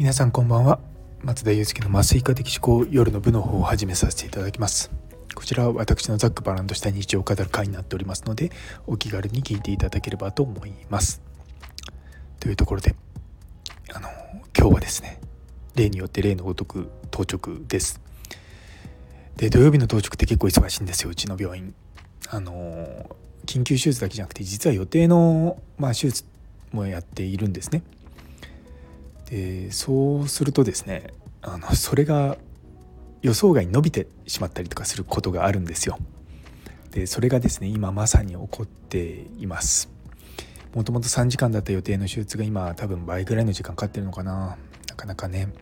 皆さんこんばんは。松田祐介の麻酔科的思考夜の部の方を始めさせていただきます。こちらは私のざっくばらんとした日常を語る会になっておりますのでお気軽に聞いていただければと思います。というところであの今日はですね例によって例のごとく当直です。で土曜日の当直って結構忙しいんですようちの病院。あの緊急手術だけじゃなくて実は予定の、まあ、手術もやっているんですね。でそうするとですねあのそれが予想外に伸びてしまったりとかすることがあるんですよ。でそれがですね今まさに起こっています。もともと3時間だった予定の手術が今多分倍ぐらいの時間かかってるのかななかなかね。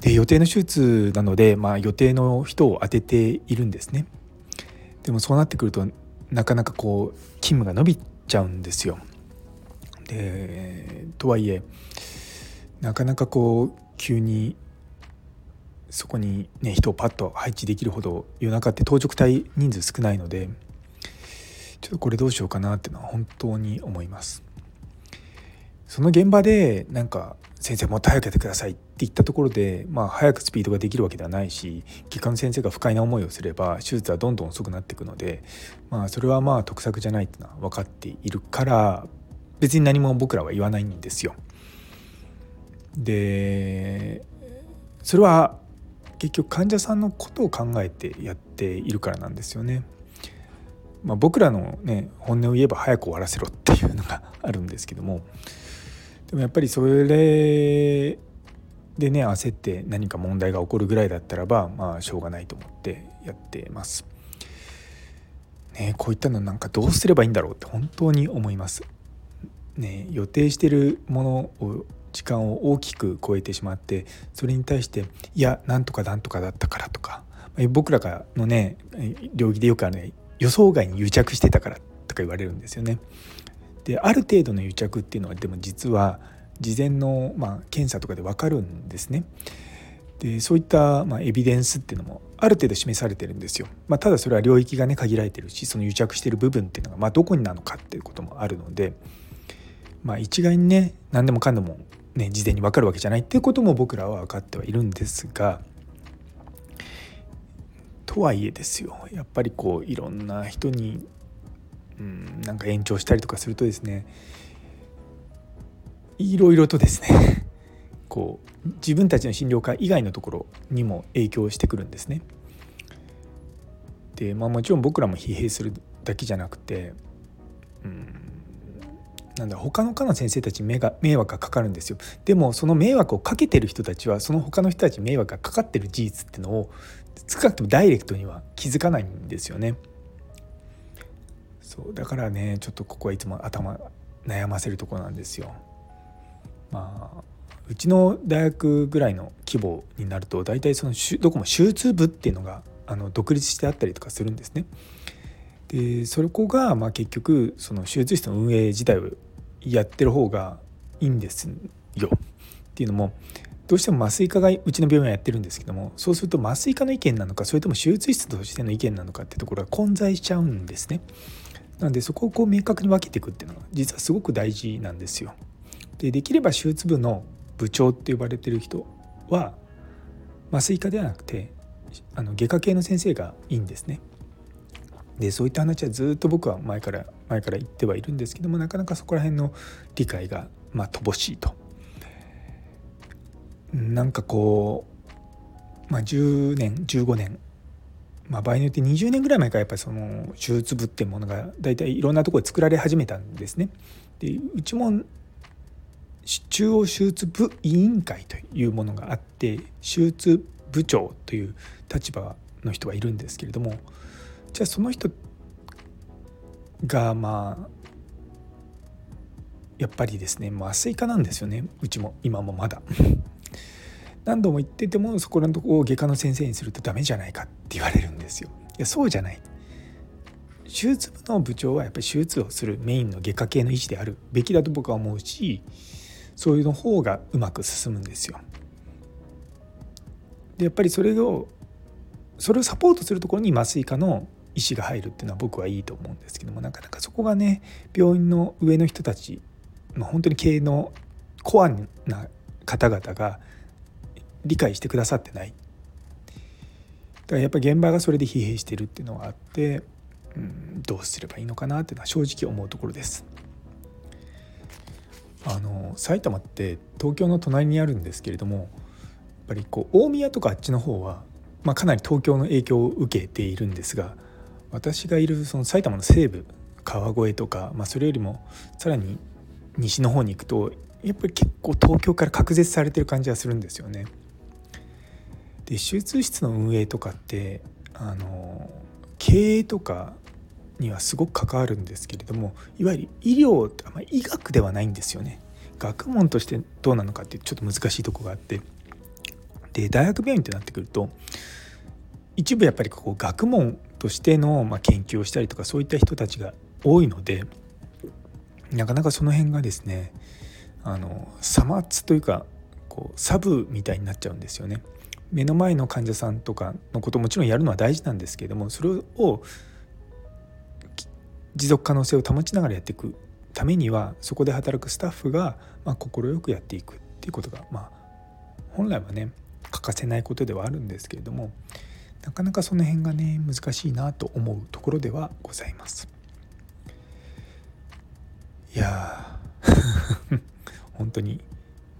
で予定の手術なので、まあ、予定の人を当てているんですね。でもそうなってくるとなかなかこう勤務が伸びちゃうんですよ。でとはいえなかなかこう急にそこに、ね、人をパッと配置できるほど夜中って当直隊人数少ないのでちょっとこれどうしようかなっていうのは本当に思います。その現場でなんか先生もっと早くやってくださいって言ったところで、まあ、早くスピードができるわけではないし外科の先生が不快な思いをすれば手術はどんどん遅くなっていくので、まあ、それはまあ得策じゃないっていうのは分かっているから別に何も僕らは言わないんですよ。でそれは結局患者さんのことを考えてやっているからなんですよね。まあ、僕らのね本音を言えば早く終わらせろっていうのがあるんですけどもでもやっぱりそれでね焦って何か問題が起こるぐらいだったらばまあしょうがないと思ってやってます。ね、こういったのなんかどうすればいいんだろうって本当に思います。ね、予定してるものを時間を大きく超えてしまってそれに対していやなんとかなんとかだったからとか僕らがのね領域でよくある、ね、予想外に癒着してたからとか言われるんですよね。である程度の癒着っていうのはでも実は事前の、まあ、検査とかで分かるんですね。でそういった、まあ、エビデンスっていうのもある程度示されてるんですよ。まあ、ただそれは領域がね限られてるしその癒着してる部分っていうのが、まあ、どこになのかっていうこともあるので、まあ、一概にね何でもかんでも、ね、事前に分かるわけじゃないっていうことも僕らは分かってはいるんですが。とはいえですよやっぱりこういろんな人にうん、なんか延長したりとかするとですねいろいろとですね こう自分たちの診療科以外のところにも影響してくるんですね。でまあもちろん僕らも疲弊するだけじゃなくて、うん、なんだ他の科の先生たちに迷惑がかかるんですよでもその迷惑をかけてる人たちはその他の人たちに迷惑がかかってる事実っていうのを少なくともダイレクトには気づかないんですよね。そうだからねちょっとここはいつも頭悩ませるところなんですよ。まあうちの大学ぐらいの規模になると大体そのどこも手術部っていうのがあの独立してあったりとかするんですね。でそこがまあ結局その手術室の運営自体をやってる方がいいんですよ。っていうのもどうしても麻酔科がうちの病院はやってるんですけどもそうすると麻酔科の意見なのかそれとも手術室としての意見なのかってところが混在しちゃうんですね。なのでそこをこう明確に分けていくっていうのが実はすごく大事なんですよ。でできれば手術部の部長って呼ばれてる人は麻酔科ではなくてあの外科系の先生がいいんですね。でそういった話はずっと僕は前から前から言ってはいるんですけどもなかなかそこら辺の理解がまあ乏しいと。なんかこう、まあ、10年15年まあ、場合によって20年ぐらい前からやっぱりその手術部っていうものが大体いろんなところで作られ始めたんですね。でうちも中央手術部委員会というものがあって手術部長という立場の人がいるんですけれどもじゃあその人がまあやっぱりですね麻酔科なんですよねうちも今もまだ。何度も言っててもそこらのとこを外科の先生にするとダメじゃないかって言われるんですよ。いやそうじゃない。手術部の部長はやっぱり手術をするメインの外科系の医師であるべきだと僕は思うしそういうの方がうまく進むんですよ。でやっぱりそれをそれをサポートするところに麻酔科の医師が入るっていうのは僕はいいと思うんですけどもなかなかそこがね病院の上の人たち、まあ、本当に経営のコアな方々が理解してくださってないだからやっぱり現場がそれで疲弊してるっていうのがあって、うん、どうすればいいのかなっていうのは正直思うところです。あの埼玉って東京の隣にあるんですけれどもやっぱりこう大宮とかあっちの方は、まあ、かなり東京の影響を受けているんですが私がいるその埼玉の西部川越とか、まあ、それよりもさらに西の方に行くとやっぱり結構東京から隔絶されてる感じがするんですよね。で手術室の運営とかってあの経営とかにはすごく関わるんですけれどもいわゆる医療あま医学ではないんですよね学問としてどうなのかってちょっと難しいとこがあってで大学病院ってなってくると一部やっぱりこう学問としてのま研究をしたりとかそういった人たちが多いのでなかなかその辺がですねあのさまつというかこうサブみたいになっちゃうんですよね。目の前の患者さんとかのこともちろんやるのは大事なんですけれどもそれを持続可能性を保ちながらやっていくためにはそこで働くスタッフがま快くやっていくっていうことがまあ本来はね欠かせないことではあるんですけれどもなかなかその辺がね難しいなと思うところではございます。いや 本当に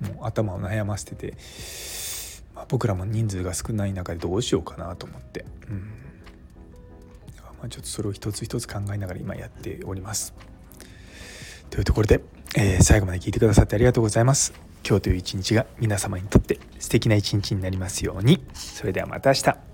もう頭を悩ませてて、まあ、僕らも人数が少ない中でどうしようかなと思って、うんまあ、ちょっとそれを一つ一つ考えながら今やっております。というところで、えー、最後まで聞いてくださってありがとうございます。今日という一日が皆様にとって素敵な一日になりますように。それではまた明日。